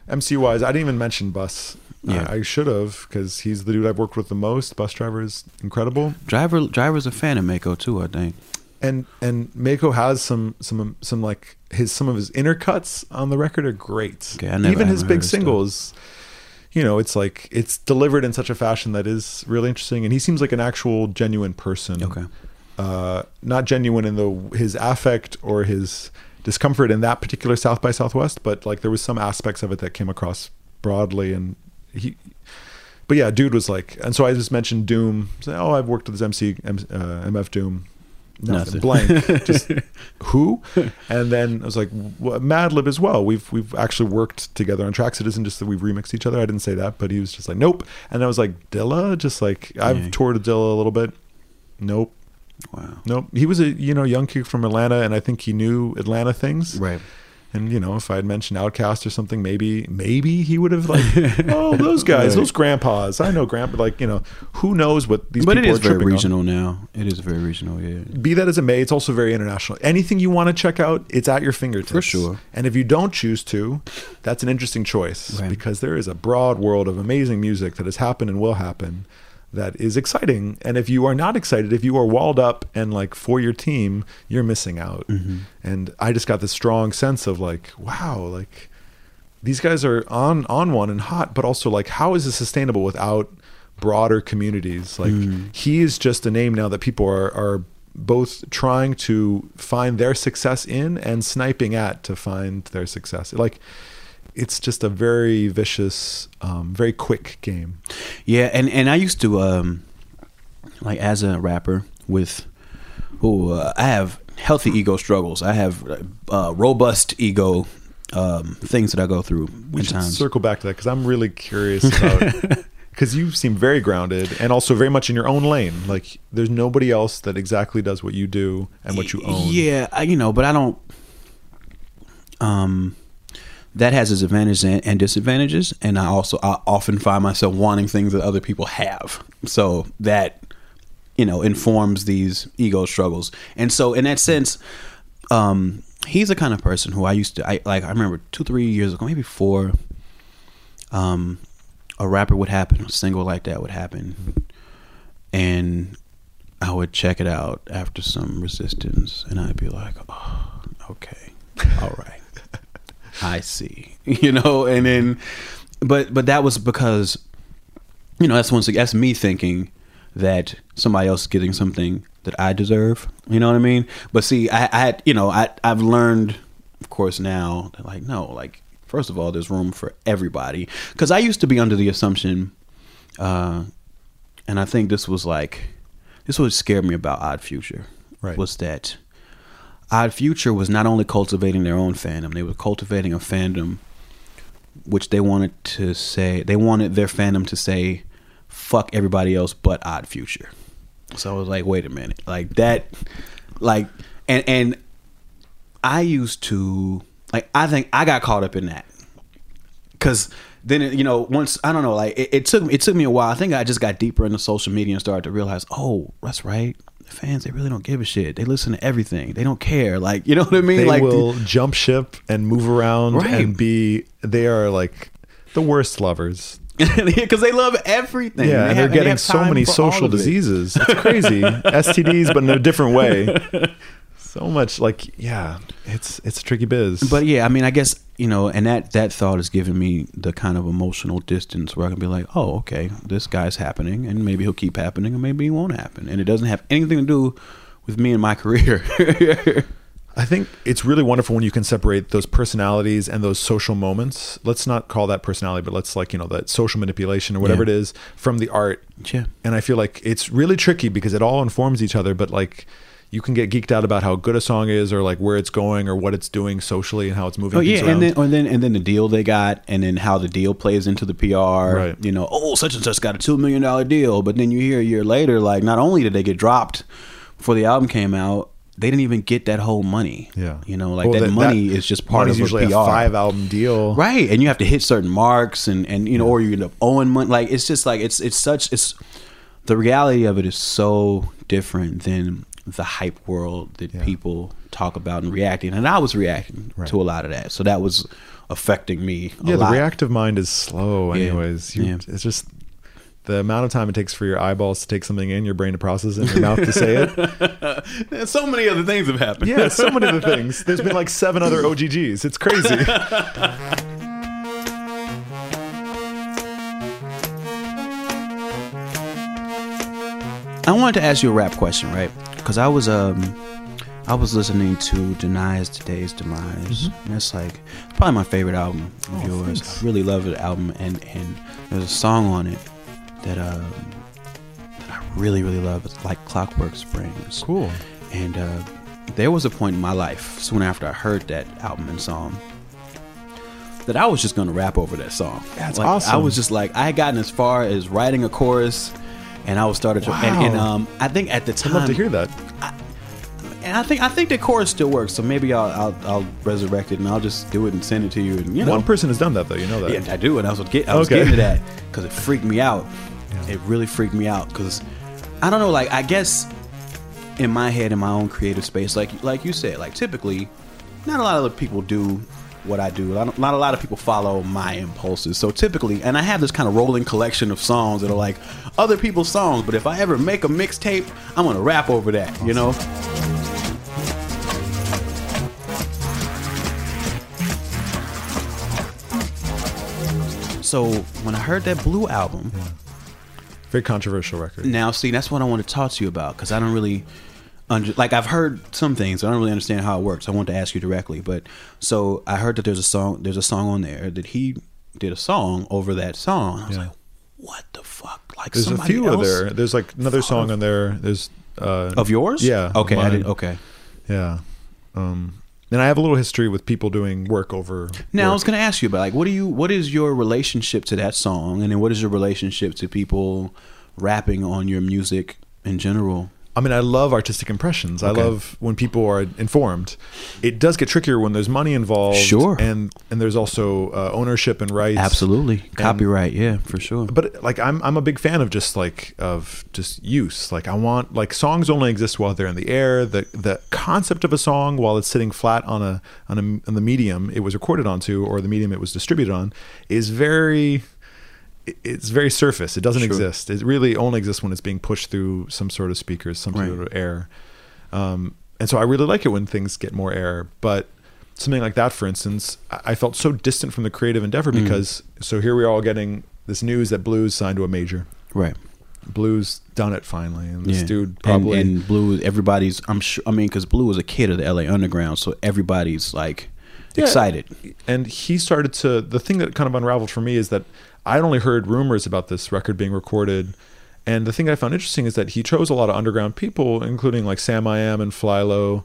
MC wise, I didn't even mention Bus. Yeah. I, I should have because he's the dude I've worked with the most. Busdriver is incredible, Driver, driver's a fan of Maco too. I think. and and Maco has some some some like his some of his inner cuts on the record are great. Okay, never- even his big heard his stuff. singles. You know, it's like it's delivered in such a fashion that is really interesting, and he seems like an actual genuine person. Okay. uh, not genuine in the his affect or his discomfort in that particular South by Southwest, but like there was some aspects of it that came across broadly, and he. But yeah, dude was like, and so I just mentioned Doom. Oh, I've worked with this MC, uh, MF Doom. Nothing. Nothing, blank. just who? And then I was like, well, Madlib as well. We've we've actually worked together on tracks. It isn't just that we've remixed each other. I didn't say that, but he was just like, nope. And I was like, Dilla, just like I've Yeah. toured with Dilla a little bit. Nope. Wow. Nope. He was a you know young kid from Atlanta, and I think he knew Atlanta things. Right. And you know, if I had mentioned OutKast or something, maybe maybe he would have like, oh, those guys, Right. those grandpas. I know grandpa. Like you know, who knows what these But it people is are very tripping on. regional now. It is very regional. Yeah. Be that as it may, it's also very international. Anything you want to check out, it's at your fingertips. For sure. And if you don't choose to, that's an interesting choice Right. because there is a broad world of amazing music that has happened and will happen that is exciting. And if you are not excited, if you are walled up and like for your team, you're missing out. Mm-hmm. And I just got this strong sense of like, wow, like these guys are on on one and hot, but also like how is this sustainable without broader communities? Like he is just a name now that people are are both trying to find their success in and sniping at to find their success. Like it's just a very vicious, um, very quick game. Yeah, and and I used to um like as a rapper with who uh, I have healthy ego struggles. I have uh, robust ego um, things that I go through. We should times. circle back to that because I'm really curious about because you seem very grounded and also very much in your own lane. Like there's nobody else that exactly does what you do and what you own. Yeah, I, you know, but I don't. Um, that has its advantages and, disadvantages, and I also I often find myself wanting things that other people have. So that you know informs these ego struggles, and so in that sense, um, he's the kind of person who I used to I like. I remember two, three years ago, maybe four. Um, a rapper would happen, a single like that would happen, and I would check it out after some resistance, and I'd be like, "Oh, okay, all right, I see," you know. And then, but but that was because, you know, that's once that's me thinking that somebody else is getting something that I deserve. You know what I mean? But see, I, I had, you know, I I've learned, of course, now that like no, like first of all, there's room for everybody. Because I used to be under the assumption, uh, and I think this was like this was what scared me about Odd Future. Right. Was that Odd Future was not only cultivating their own fandom, they were cultivating a fandom which they wanted to say they wanted their fandom to say fuck everybody else but Odd Future. So I was like, wait a minute. Like that like and and I used to like I think I got caught up in that. Cause then it, you know once I don't know like it, it took it took me a while. I think I just got deeper into social media and started to realize, oh, that's right. The fans they really don't give a shit. They listen to everything. They don't care. Like you know what I mean? They like will jump ship and move around Right. and be. They are like the worst lovers. because they love everything. Yeah, They and they're they getting have so many social of it. diseases. It's crazy. STDs, but in a different way. So much like yeah, it's it's a tricky biz. But yeah, I mean, I guess you know, and that that thought has given me the kind of emotional distance where I can be like, oh, okay, this guy's happening, and maybe he'll keep happening, and maybe he won't happen, and it doesn't have anything to do with me and my career. I think it's really wonderful when you can separate those personalities and those social moments. Let's not call that personality, but let's like, you know, that social manipulation or whatever Yeah. it is from the art. Yeah. And I feel like it's really tricky because it all informs each other, but like you can get geeked out about how good a song is or like where it's going or what it's doing socially and how it's moving Oh yeah, around. and then and then and then the deal they got, and then how the deal plays into the PR. Right. You know, oh, such and such got a two million dollar deal, but then you hear a year later, like not only did they get dropped before the album came out, they didn't even get that whole money. yeah. You know, like Well, that, money is just part of usually a PR. a five album deal. right and you have to hit certain marks and and you know or you end up owing money like it's just like it's it's such it's the reality of it is so different than the hype world that Yeah. people talk about and reacting and i was reacting Right. to a lot of that so that was affecting me a Yeah, the lot. reactive mind is slow anyways. You, Yeah. It's just the amount of time it takes for your eyeballs to take something in, your brain to process it, and your mouth to say it. So many other things have happened Yeah, so many other things. There's been like seven other OGGs. It's crazy. I wanted to ask you a rap question, right? Because I was um, I was listening to Denies the Day's Demise. And that's like probably my favorite album of yours. Mm-hmm. Oh, thanks. I really love the album, and and there's a song on it that um that I really really love. It's like Clockwork Springs. cool. And uh, there was a point in my life soon after I heard that album and song that I was just gonna rap over that song. That's Like, I was just like I had gotten as far as writing a chorus, and I was started to and, and um I think at the time, I'd love to hear that. and I think I think the chorus still works. So maybe I'll I'll, I'll resurrect it and I'll just do it and send it to you. And you know, One person has done that though. You know that. yeah, I do, and I was get I was Okay. getting to that because it freaked me out. It really freaked me out because I don't know. Like I guess in my head, in my own creative space, like like you said, like typically, not a lot of people do what I do. Not not a lot of people follow my impulses. So typically, and I have this kind of rolling collection of songs that are like other people's songs. But if I ever make a mixtape, I'm gonna rap over that. You know. So when I heard that Blu album, Very controversial record. now see that's what I want to talk to you about because I don't really under, like I've heard some things. I don't really understand how it works. I want to ask you directly, but so I heard that there's a song. There's a song on there that he did a song over that song. I was Yeah. like, what the fuck? Like There's a few else of there. There's like another song on there. There's uh of yours? Yeah. Okay, I didn't. Okay. Yeah. Um, and I have a little history with people doing work over. Now I was going to ask you about like what do you what is your relationship to that song, and then what is your relationship to people rapping on your music in general? I mean, I love artistic impressions. Okay. I love when people are informed. It does get trickier when there's money involved. Sure. And and there's also uh, ownership and rights. Absolutely, copyright, yeah, for sure. But like I'm I'm a big fan of just like of just use. Like I want like songs only exist while they're in the air. The the concept of a song while it's sitting flat on a on a on the medium it was recorded onto or the medium it was distributed on is very it's very surface. It doesn't Sure. exist. It really only exists when it's being pushed through some sort of speakers, some Right. sort of air. Um, and so I really like it when things get more air. But something like that, for instance, I felt so distant from the creative endeavor Mm. because so here we are all getting this news that Blu's signed to a major. right. Blu's done it finally, and this Yeah. dude probably and, and Blu. Everybody's. I'm sure. I mean, because Blu was a kid of the L.A. Underground, so everybody's like Yeah. excited. and he started to the thing that kind of unraveled for me is that I'd only heard rumors about this record being recorded and the thing I found interesting is that he chose a lot of underground people including like Samiyam and Flylo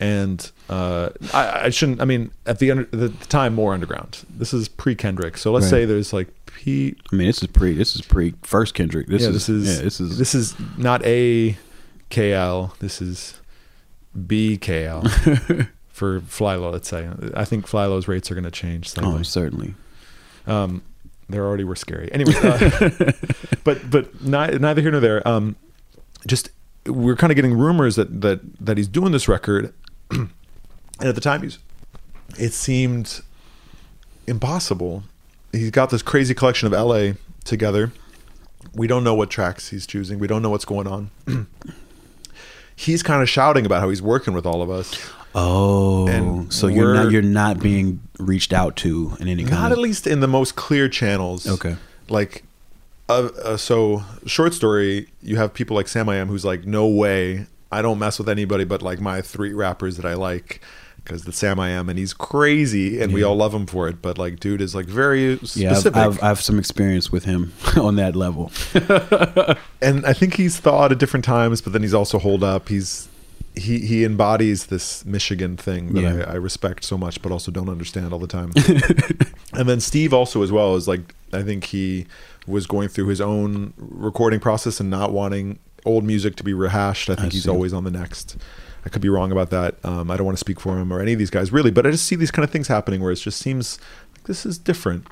and uh, I, I shouldn't I mean at the, under, the time more underground this is pre Kendrick so let's Right. say there's like Pete I mean, this is pre. This is pre first Kendrick. This yeah is. this is Yeah, this is. this is not a KL this is BKL for Flylo let's say I think Flylo's rates are going to change slightly. oh, certainly. Um, they already were scary. Anyway, uh, but but ni- neither here nor there. Um, just we're kind of getting rumors that that that he's doing this record, and at the time he's, it seemed impossible. He's got this crazy collection of LA together. We don't know what tracks he's choosing. We don't know what's going on. he's kind of shouting about how he's working with all of us. Oh, And so you're not you're not being reached out to in any kind not of at least in the most clear channels. Okay. Like, uh, uh, so short story. You have people like Samiyam, who's like, no way, I don't mess with anybody but like my three rappers that I like. Because the Samiyam, and he's crazy, and we all love him for it. But like, dude is like very Yeah, I've, specific, I've, I have some experience with him on that level. and I think he's thawed at different times. But then he's also holed up. He's he he embodies this Michigan thing that Yeah. I, I respect so much, but also don't understand all the time. and then Steve also as well is like I think he was going through his own recording process and not wanting old music to be rehashed. I think I he's always on the next. I could be wrong about that. Um, I don't want to speak for him or any of these guys really, but I just see these kind of things happening where it just seems like this is different.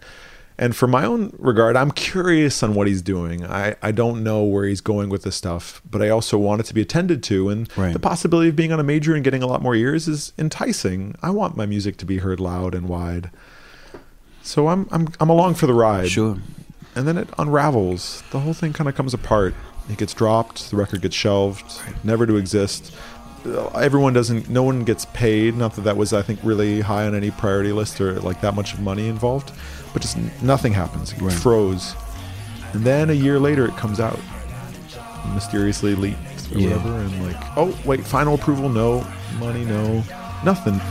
And for my own regard, I'm curious on what he's doing. I, I don't know where he's going with this stuff, but I also want it to be attended to. And Right. the possibility of being on a major and getting a lot more ears is enticing. I want my music to be heard loud and wide. So I'm I'm I'm along for the ride. Sure. And then it unravels. The whole thing kind of comes apart. It gets dropped. The record gets shelved, never to exist. Everyone doesn't. No one gets paid. Not that that was, I think, really high on any priority list or like that much money involved. But just nothing happens. It Right. froze. And then a year later, it comes out, mysteriously leaked or Yeah. whatever, and like, oh wait, final approval, no money, no nothing. To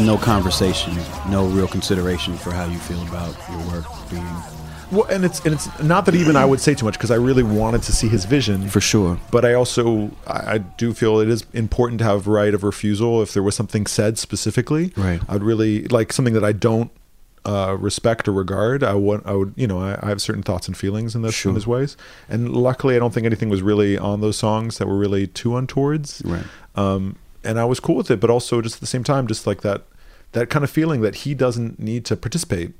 No conversation, no real consideration for how you feel about your work being Well, and it's and it's not that even I would say too much because I really wanted to see his vision for sure. but I also I, I do feel it is important to have right of refusal if there was something said specifically. Right. I'd really like something that I don't uh, respect or regard. I would I would you know I, I have certain thoughts and feelings in this Sure. in his ways, and luckily I don't think anything was really on those songs that were really too untowards. Right. Um, and I was cool with it, but also just at the same time, just like that that kind of feeling that he doesn't need to participate.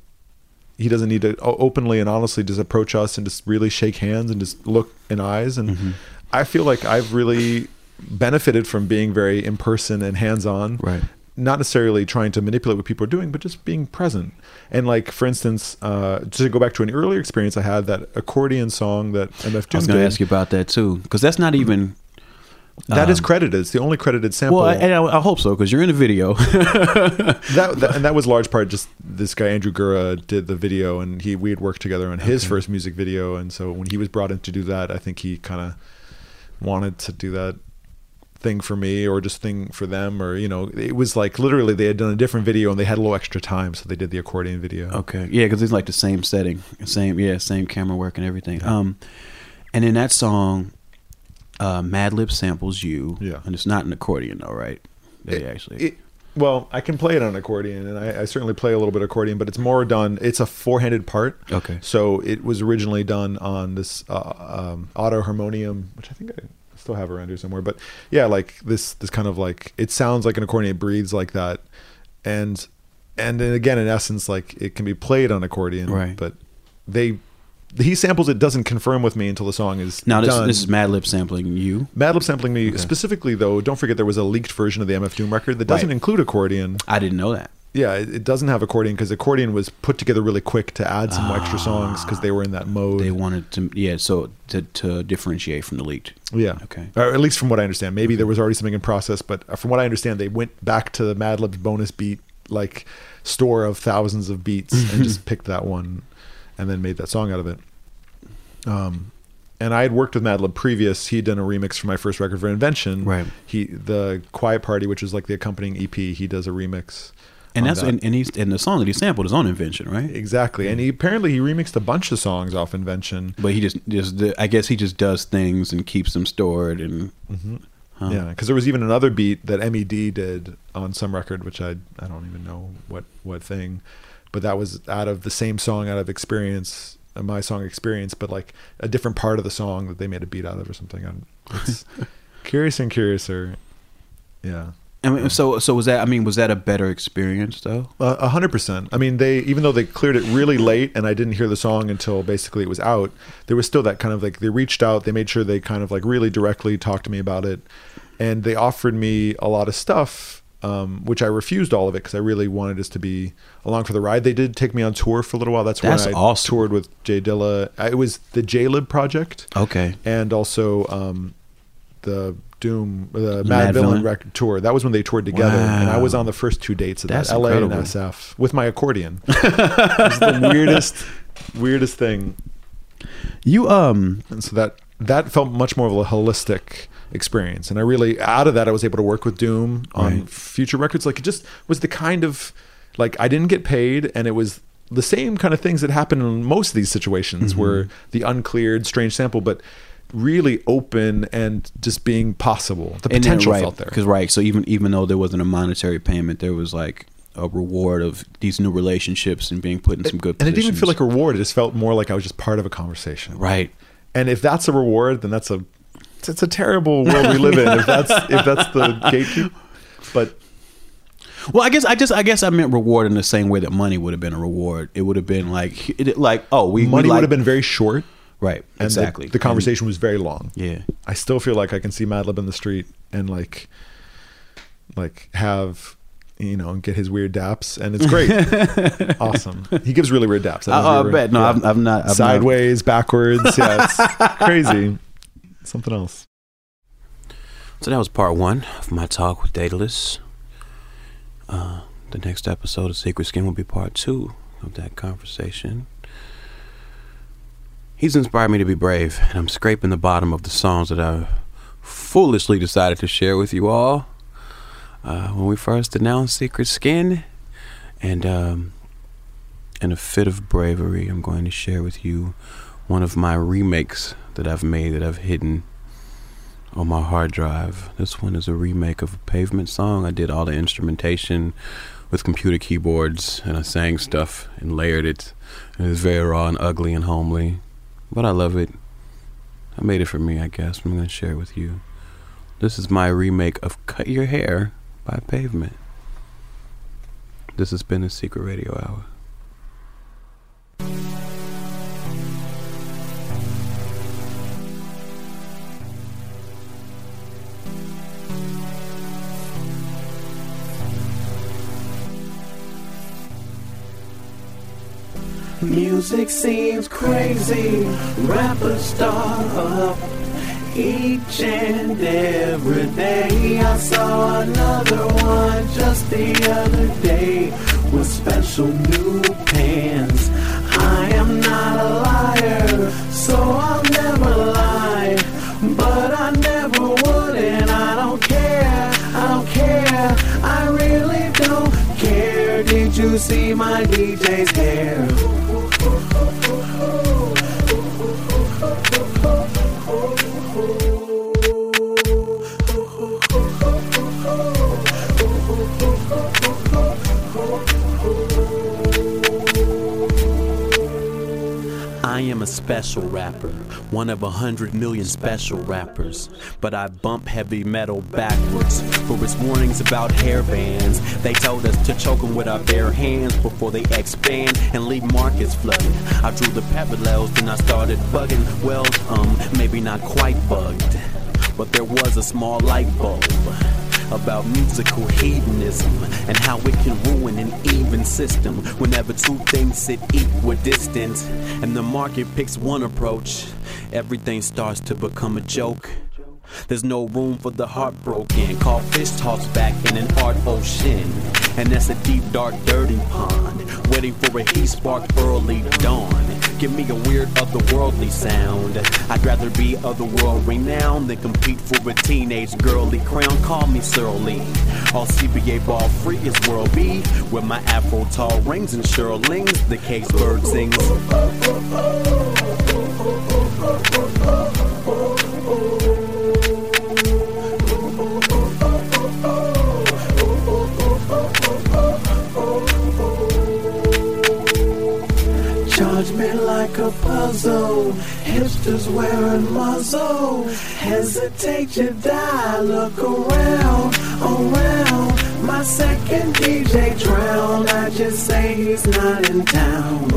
He doesn't need to openly and honestly just approach us and just really shake hands and just look in eyes. And Mm-hmm. i feel like i've really benefited from being very in person and hands on Right. not necessarily trying to manipulate what people are doing but just being present. And like for instance uh to go back to an earlier experience i had that accordion song that mf I was going to ask you about that too, because that's not even That is credited. It's the only credited sample. Um, Well, I, and I, I hope so because you're in a video. that, that and that was large part just this guy Andrew Gura did the video and he we had worked together on his first music video and so when he was brought in to do that I think he kind of wanted to do that thing for me or just thing for them or you know it was like literally they had done a different video and they had a little extra time so they did the accordion video Okay, yeah, because it's like the same setting, same yeah, same camera work and everything. Um, and in that song, uh, Madlib samples you. Yeah. and it's not an accordion though, right? They actually. It, well, I can play it on accordion, and I, I certainly play a little bit of accordion, but it's more done. It's a four-handed part. Okay. So it was originally done on this uh, um, auto harmonium, which I think I still have around here somewhere. But yeah, like this, this kind of like it sounds like an accordion, it breathes like that, and and then again, in essence, like it can be played on accordion, Right. But they he samples it doesn't confirm with me until the song is now this done. this is Madlib sampling you. Madlib sampling me specifically though. Don't forget there was a leaked version of the MF Doom record that doesn't Right. include accordion. I didn't know that. Yeah, it, it doesn't have accordion because accordion was put together really quick to add some extra songs because they were in that mode. They wanted to yeah, so to to differentiate from the leaked. yeah, Okay. or at least from what I understand. Maybe there was already something in process, but uh, from what I understand, they went back to the Madlib's bonus beat like store of thousands of beats and just picked that one and then made that song out of it. Um, and I had worked with Madlib previous. He'd done a remix for my first record for Invention. Right. He the Quiet Party, which is like the accompanying EP. He does a remix. And that's that. and, and he's and the song that he sampled is on Invention, right? exactly. And he apparently he remixed a bunch of songs off Invention. But he just just I guess he just does things and keeps them stored and Huh. Yeah, because there was even another beat that Med did on some record, which I I don't even know what what thing, but that was out of the same song, out of Experience, uh, my song Experience, but like a different part of the song that they made a beat out of or something. I'm, it's curious and curiouser. Yeah. I mean, so so was that? I mean, was that a better experience though? Uh, A hundred percent. I mean, they even though they cleared it really late, and I didn't hear the song until basically it was out. There was still that kind of like they reached out. They made sure they kind of like really directly talked to me about it, and they offered me a lot of stuff, um, which I refused all of it because I really wanted us to be along for the ride. They did take me on tour for a little while. That's, That's when I awesome. toured with J Dilla. It was the Jaylib project Okay. and also um, the Doom, the Mad, Madvillain, Villain? record tour. That was when they toured together, and I was on the first two dates of That's that, LA incredible. and SF, with my accordion. it was the weirdest, weirdest thing. You um And so that that felt much more of a holistic experience, and I really out of that I was able to work with Doom on Right. future records. Like it just was the kind of like I didn't get paid, and it was the same kind of things that happen in most of these situations, Mm-hmm. where the uncleared strange sample, but really open and just being possible. The and then, potential right, felt there. because right. So even even though there wasn't a monetary payment, there was like a reward of these new relationships and being put in some good. and it didn't even feel like a reward. It just felt more like I was just part of a conversation. right. And if that's a reward, then that's a it's a terrible world we live in. If that's if that's the gatekeep. But Well, I guess I just I guess I meant reward in the same way that money would have been a reward. It would have been like it, like oh we money we would have been very short. right And the- exactly The, conversation was very long. Yeah. I still feel like I can see Madlib in the street and like like have you know get his weird daps and it's great. awesome. He gives really weird daps. Uh, if I, you I bet no yeah. I've, I've not I've not- sideways, backwards. Yeah, it's crazy. Something else. So that was part one of my talk with Daedelus. Uh, the next episode of Secret Skin will be part two of that conversation. He's inspired me to be brave, and I'm scraping the bottom of the songs that I foolishly decided to share with you all uh, when we first announced Secret Skin. And um, in a fit of bravery, I'm going to share with you one of my remakes that I've made that I've hidden on my hard drive. This one is a remake of a pavement song. I did all the instrumentation with computer keyboards and I sang stuff and layered it. And it was very raw and ugly and homely. But I love it. I made it for me, I guess. I'm going to share it with you. This is my remake of Cut Your Hair by Pavement. This has been the Secret Radio Hour. Music seems crazy, rappers start up. Each and every day I saw another one just the other day with special new pants. I am not a liar, so I'll never lie. But I never would, and I don't care. I don't care. I really don't care. Did you see my DJ's hair? I am a special rapper, one of a hundred million special rappers. But I bump heavy metal backwards for its warnings about hair bands. They told us to choke 'em with our bare hands before they expand and leave markets flooded. I drew the parallels, then I started bugging. Well, um, maybe not quite bugged, but there was a small light bulb about musical hedonism and how it can ruin an even system whenever two things sit equidistant and the market picks one approach everything starts to become a joke there's no room for the heartbroken. Call fish toss back in an art ocean. And that's a deep, dark, dirty pond. Waiting for a heat spark early dawn. Give me a weird, otherworldly sound. I'd rather be otherworld renowned than compete for a teenage girly crown. Call me surly. All CBA ball free is World B. With my afro tall rings and shirlings, the case bird sings. Puzzle. Hipsters wearing muzzle. Hesitate, you die. Look around, around. My second DJ drown. I just say he's not in town.